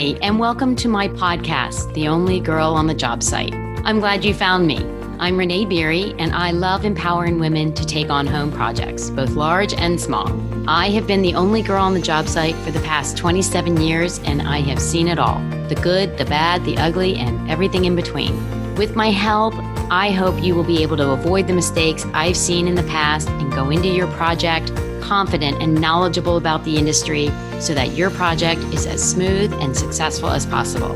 Hi, and welcome to my podcast, The Only Girl on the Job Site. I'm glad you found me. I'm Renee Beery, and I love empowering women to take on home projects, both large and small. I have been the only girl on the job site for the past 27 years, and I have seen it all the good, the bad, the ugly, and everything in between. With my help, I hope you will be able to avoid the mistakes I've seen in the past and go into your project confident and knowledgeable about the industry so that your project is as smooth and successful as possible.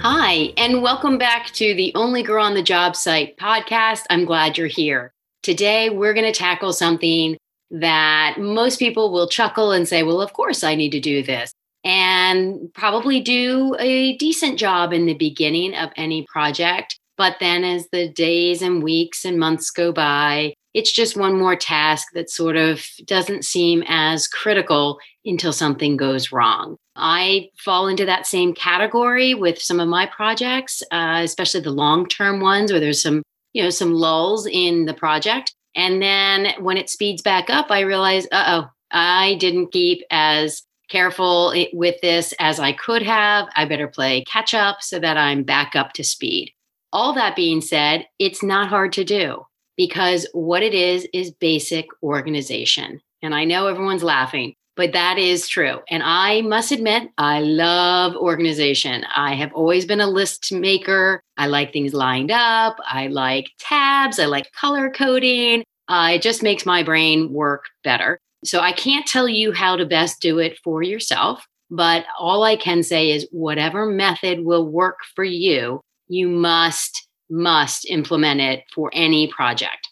Hi, and welcome back to the Only Girl on the Job Site podcast. I'm glad you're here. Today, we're going to tackle something that most people will chuckle and say, Well, of course, I need to do this, and probably do a decent job in the beginning of any project. But then as the days and weeks and months go by, it's just one more task that sort of doesn't seem as critical until something goes wrong. I fall into that same category with some of my projects, uh, especially the long term ones where there's some, you know, some lulls in the project. And then when it speeds back up, I realize, uh oh, I didn't keep as careful with this as I could have. I better play catch up so that I'm back up to speed. All that being said, it's not hard to do because what it is is basic organization. And I know everyone's laughing, but that is true. And I must admit, I love organization. I have always been a list maker. I like things lined up. I like tabs. I like color coding. Uh, it just makes my brain work better. So I can't tell you how to best do it for yourself, but all I can say is whatever method will work for you you must, must implement it for any project.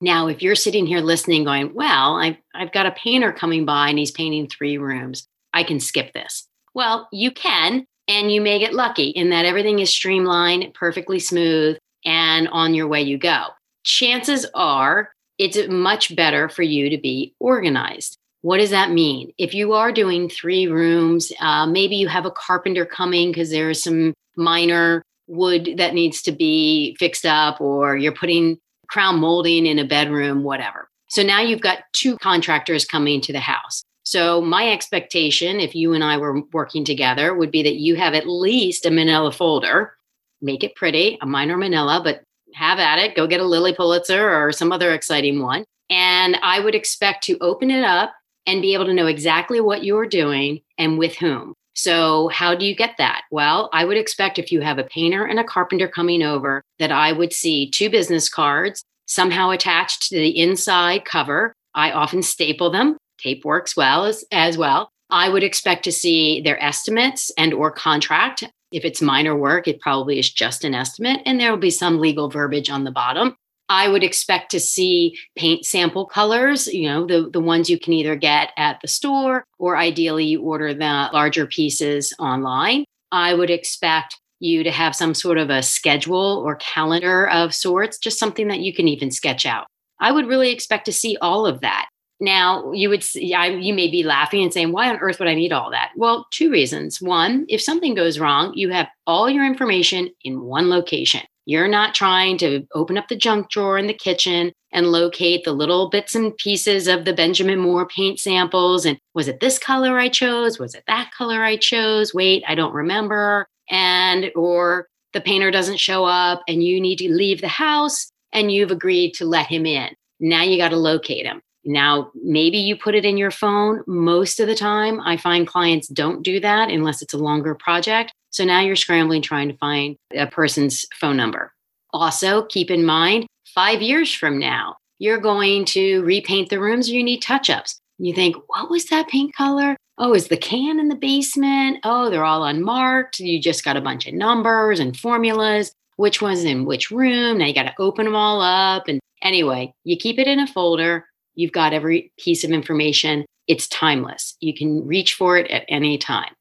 Now, if you're sitting here listening, going, Well, I've, I've got a painter coming by and he's painting three rooms, I can skip this. Well, you can, and you may get lucky in that everything is streamlined, perfectly smooth, and on your way you go. Chances are it's much better for you to be organized. What does that mean? If you are doing three rooms, uh, maybe you have a carpenter coming because there are some minor wood that needs to be fixed up or you're putting crown molding in a bedroom, whatever. So now you've got two contractors coming to the house. So my expectation, if you and I were working together, would be that you have at least a manila folder, make it pretty, a minor manila, but have at it. Go get a Lilly Pulitzer or some other exciting one. And I would expect to open it up and be able to know exactly what you're doing and with whom. So, how do you get that? Well, I would expect if you have a painter and a carpenter coming over, that I would see two business cards somehow attached to the inside cover. I often staple them. Tape works well as, as well. I would expect to see their estimates and or contract. If it's minor work, it probably is just an estimate and there will be some legal verbiage on the bottom. I would expect to see paint sample colors, you know, the, the ones you can either get at the store or ideally you order the larger pieces online. I would expect you to have some sort of a schedule or calendar of sorts, just something that you can even sketch out. I would really expect to see all of that. Now, you would see, I, you may be laughing and saying, why on earth would I need all that? Well, two reasons. One, if something goes wrong, you have all your information in one location. You're not trying to open up the junk drawer in the kitchen and locate the little bits and pieces of the Benjamin Moore paint samples. And was it this color I chose? Was it that color I chose? Wait, I don't remember. And, or the painter doesn't show up and you need to leave the house and you've agreed to let him in. Now you got to locate him. Now, maybe you put it in your phone. Most of the time, I find clients don't do that unless it's a longer project. So now you're scrambling trying to find a person's phone number. Also, keep in mind, five years from now, you're going to repaint the rooms or you need touch ups. You think, what was that paint color? Oh, is the can in the basement? Oh, they're all unmarked. You just got a bunch of numbers and formulas. Which one's in which room? Now you got to open them all up. And anyway, you keep it in a folder. You've got every piece of information. It's timeless. You can reach for it at any time.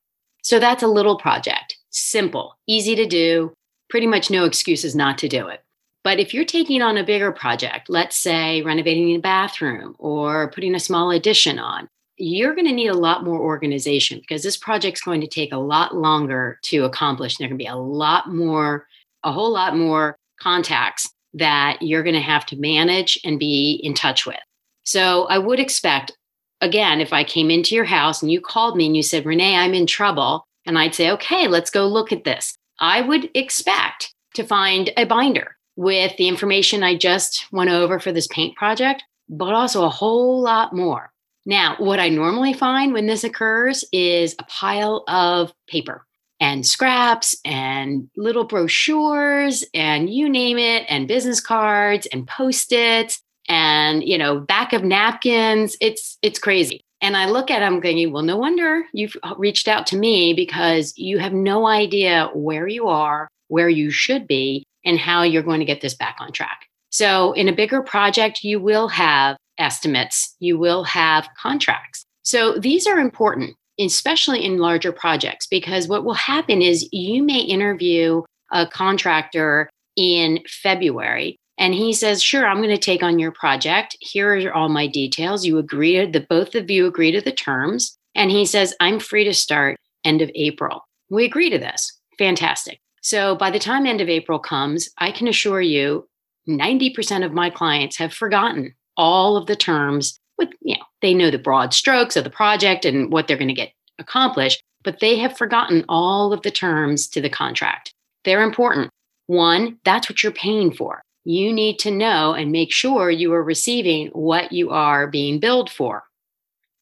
So that's a little project. Simple, easy to do, pretty much no excuses not to do it. But if you're taking on a bigger project, let's say renovating a bathroom or putting a small addition on, you're going to need a lot more organization because this project's going to take a lot longer to accomplish. There can be a lot more, a whole lot more contacts that you're going to have to manage and be in touch with. So I would expect, again, if I came into your house and you called me and you said, Renee, I'm in trouble, and I'd say, okay, let's go look at this. I would expect to find a binder with the information I just went over for this paint project, but also a whole lot more. Now, what I normally find when this occurs is a pile of paper and scraps and little brochures and you name it, and business cards and post-its and you know back of napkins. It's it's crazy. And I look at them thinking, well, no wonder you've uh, reached out to me because you have no idea where you are, where you should be, and how you're going to get this back on track. So, in a bigger project, you will have estimates, you will have contracts. So, these are important, especially in larger projects, because what will happen is you may interview a contractor in February and he says, Sure, I'm going to take on your project. Here are all my details. You agree that both of you agree to the terms. And he says, I'm free to start end of April. We agree to this. Fantastic. So by the time end of April comes, I can assure you 90% of my clients have forgotten all of the terms with, you know, they know the broad strokes of the project and what they're going to get accomplished, but they have forgotten all of the terms to the contract. They're important. One, that's what you're paying for you need to know and make sure you are receiving what you are being billed for.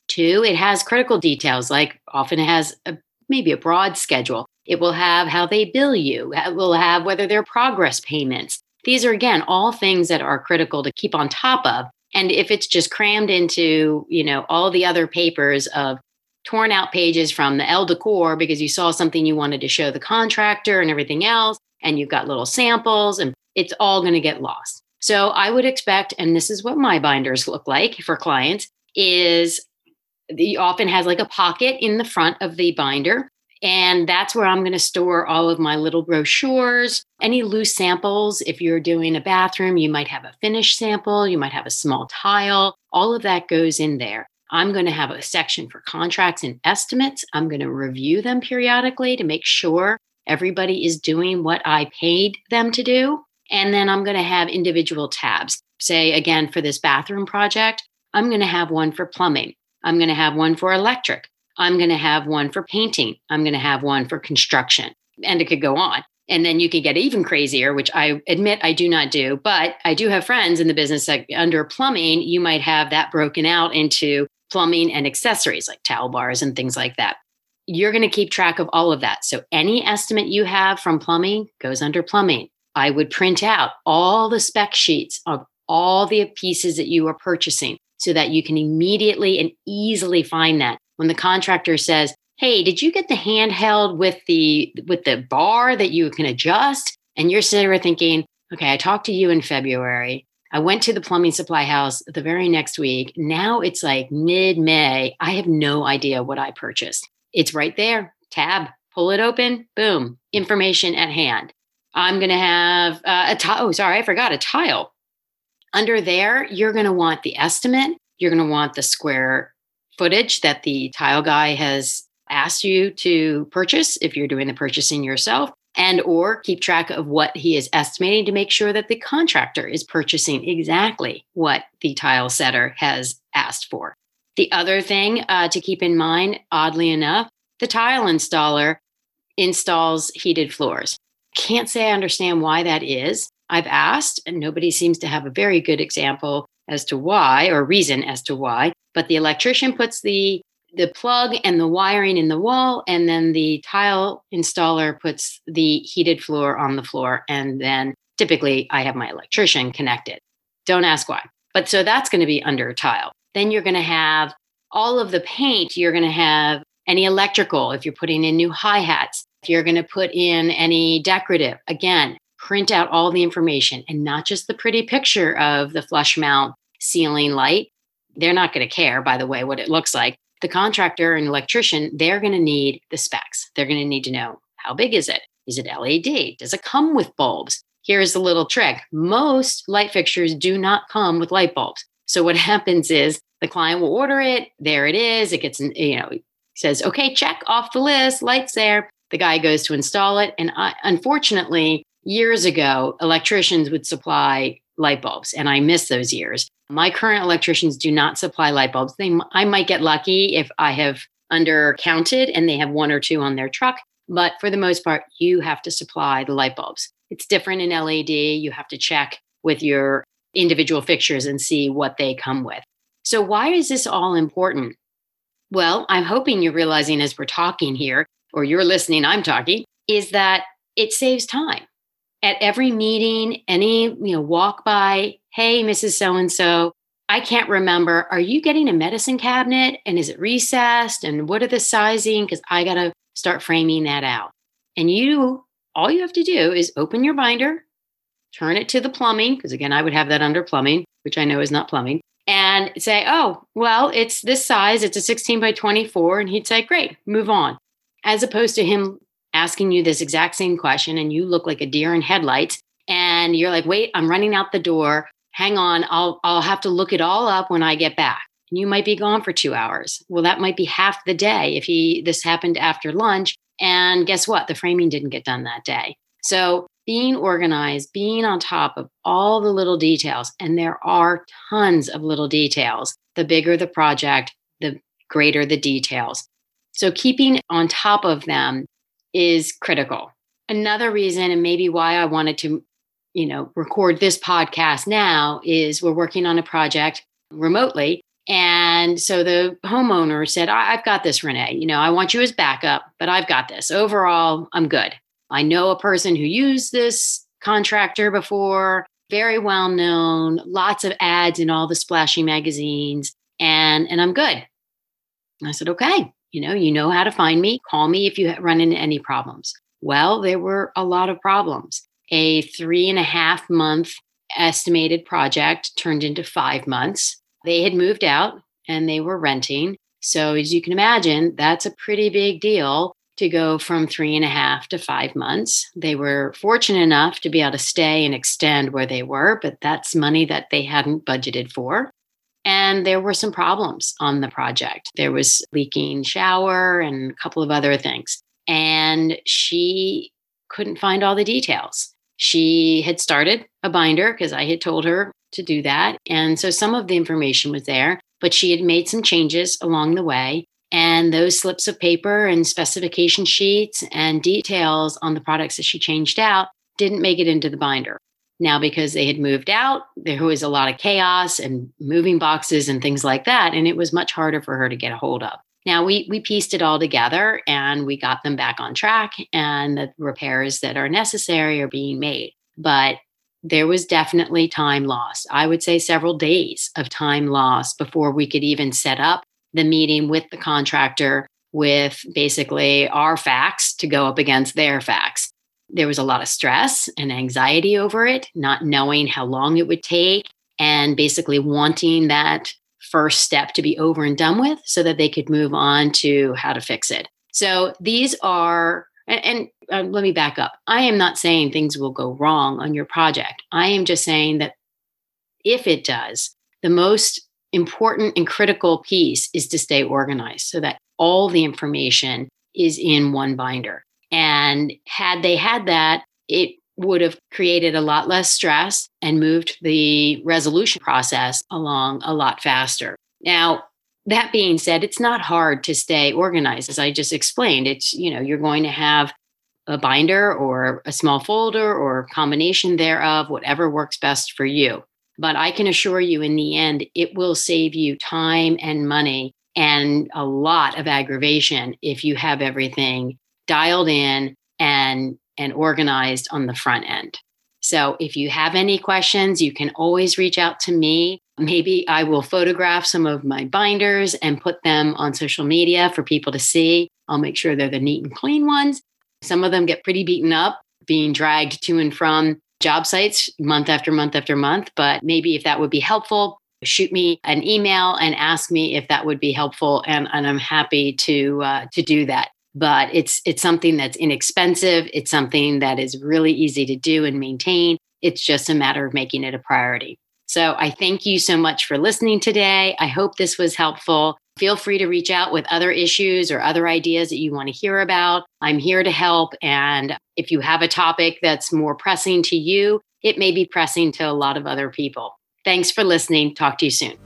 Two, it has critical details, like often it has a, maybe a broad schedule. It will have how they bill you, it will have whether they're progress payments. These are, again, all things that are critical to keep on top of. And if it's just crammed into, you know, all the other papers of torn out pages from the Elle Decor because you saw something you wanted to show the contractor and everything else, and you've got little samples and it's all going to get lost. So I would expect, and this is what my binders look like for clients, is the often has like a pocket in the front of the binder. And that's where I'm going to store all of my little brochures, any loose samples. If you're doing a bathroom, you might have a finished sample, you might have a small tile. All of that goes in there. I'm going to have a section for contracts and estimates. I'm going to review them periodically to make sure everybody is doing what I paid them to do. And then I'm going to have individual tabs. Say again, for this bathroom project, I'm going to have one for plumbing. I'm going to have one for electric. I'm going to have one for painting. I'm going to have one for construction. And it could go on. And then you could get even crazier, which I admit I do not do, but I do have friends in the business that under plumbing, you might have that broken out into plumbing and accessories like towel bars and things like that. You're going to keep track of all of that. So any estimate you have from plumbing goes under plumbing. I would print out all the spec sheets of all the pieces that you are purchasing so that you can immediately and easily find that when the contractor says, "Hey, did you get the handheld with the with the bar that you can adjust?" And you're sitting there thinking, "Okay, I talked to you in February. I went to the plumbing supply house the very next week. Now it's like mid-May. I have no idea what I purchased. It's right there. Tab, pull it open, boom, information at hand. I'm going to have uh, a tile. Oh, sorry, I forgot a tile. Under there, you're going to want the estimate. You're going to want the square footage that the tile guy has asked you to purchase if you're doing the purchasing yourself and or keep track of what he is estimating to make sure that the contractor is purchasing exactly what the tile setter has asked for the other thing uh, to keep in mind oddly enough the tile installer installs heated floors can't say I understand why that is. I've asked, and nobody seems to have a very good example as to why or reason as to why. But the electrician puts the the plug and the wiring in the wall, and then the tile installer puts the heated floor on the floor. And then typically I have my electrician connected. Don't ask why. But so that's going to be under tile. Then you're going to have all of the paint, you're going to have any electrical if you're putting in new hi hats. If you're going to put in any decorative, again, print out all the information and not just the pretty picture of the flush mount ceiling light. They're not going to care, by the way, what it looks like. The contractor and electrician, they're going to need the specs. They're going to need to know how big is it? Is it LED? Does it come with bulbs? Here's the little trick most light fixtures do not come with light bulbs. So what happens is the client will order it. There it is. It gets, you know, says, okay, check off the list, lights there. The guy goes to install it. And I, unfortunately, years ago, electricians would supply light bulbs, and I miss those years. My current electricians do not supply light bulbs. They, I might get lucky if I have undercounted and they have one or two on their truck. But for the most part, you have to supply the light bulbs. It's different in LED. You have to check with your individual fixtures and see what they come with. So, why is this all important? Well, I'm hoping you're realizing as we're talking here, or you're listening, I'm talking, is that it saves time. At every meeting, any, you know, walk by, hey, Mrs. So and so, I can't remember. Are you getting a medicine cabinet and is it recessed? And what are the sizing? Because I got to start framing that out. And you, all you have to do is open your binder, turn it to the plumbing, because again, I would have that under plumbing, which I know is not plumbing, and say, oh, well, it's this size, it's a 16 by 24. And he'd say, great, move on. As opposed to him asking you this exact same question and you look like a deer in headlights and you're like, wait, I'm running out the door. Hang on, I'll I'll have to look it all up when I get back. And you might be gone for two hours. Well, that might be half the day if he this happened after lunch. And guess what? The framing didn't get done that day. So being organized, being on top of all the little details, and there are tons of little details. The bigger the project, the greater the details. So keeping on top of them is critical. Another reason, and maybe why I wanted to, you know, record this podcast now is we're working on a project remotely. And so the homeowner said, I've got this, Renee. You know, I want you as backup, but I've got this. Overall, I'm good. I know a person who used this contractor before, very well known, lots of ads in all the splashy magazines, and and I'm good. I said, okay, you know, you know how to find me. Call me if you run into any problems. Well, there were a lot of problems. A three and a half month estimated project turned into five months. They had moved out and they were renting. So, as you can imagine, that's a pretty big deal to go from three and a half to five months. They were fortunate enough to be able to stay and extend where they were, but that's money that they hadn't budgeted for. And there were some problems on the project. There was leaking shower and a couple of other things. And she couldn't find all the details. She had started a binder because I had told her to do that. And so some of the information was there, but she had made some changes along the way. And those slips of paper and specification sheets and details on the products that she changed out didn't make it into the binder. Now, because they had moved out, there was a lot of chaos and moving boxes and things like that. And it was much harder for her to get a hold of. Now we we pieced it all together and we got them back on track and the repairs that are necessary are being made. But there was definitely time lost. I would say several days of time lost before we could even set up the meeting with the contractor with basically our facts to go up against their facts. There was a lot of stress and anxiety over it, not knowing how long it would take, and basically wanting that first step to be over and done with so that they could move on to how to fix it. So these are, and, and uh, let me back up. I am not saying things will go wrong on your project. I am just saying that if it does, the most important and critical piece is to stay organized so that all the information is in one binder. And had they had that, it would have created a lot less stress and moved the resolution process along a lot faster. Now, that being said, it's not hard to stay organized. As I just explained, it's, you know, you're going to have a binder or a small folder or combination thereof, whatever works best for you. But I can assure you, in the end, it will save you time and money and a lot of aggravation if you have everything dialed in and and organized on the front end. So if you have any questions, you can always reach out to me. Maybe I will photograph some of my binders and put them on social media for people to see. I'll make sure they're the neat and clean ones. Some of them get pretty beaten up, being dragged to and from job sites month after month after month. But maybe if that would be helpful, shoot me an email and ask me if that would be helpful, and, and I'm happy to uh, to do that. But it's it's something that's inexpensive. It's something that is really easy to do and maintain. It's just a matter of making it a priority. So I thank you so much for listening today. I hope this was helpful. Feel free to reach out with other issues or other ideas that you want to hear about. I'm here to help. And if you have a topic that's more pressing to you, it may be pressing to a lot of other people. Thanks for listening. Talk to you soon.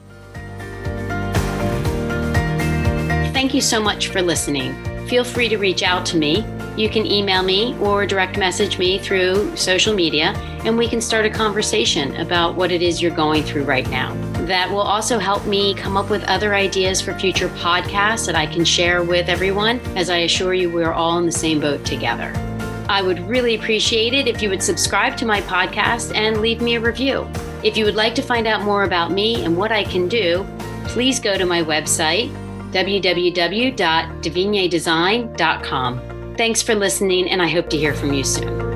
Thank you so much for listening. Feel free to reach out to me. You can email me or direct message me through social media, and we can start a conversation about what it is you're going through right now. That will also help me come up with other ideas for future podcasts that I can share with everyone, as I assure you, we're all in the same boat together. I would really appreciate it if you would subscribe to my podcast and leave me a review. If you would like to find out more about me and what I can do, please go to my website, www.devignierdesign.com. Thanks for listening, and I hope to hear from you soon.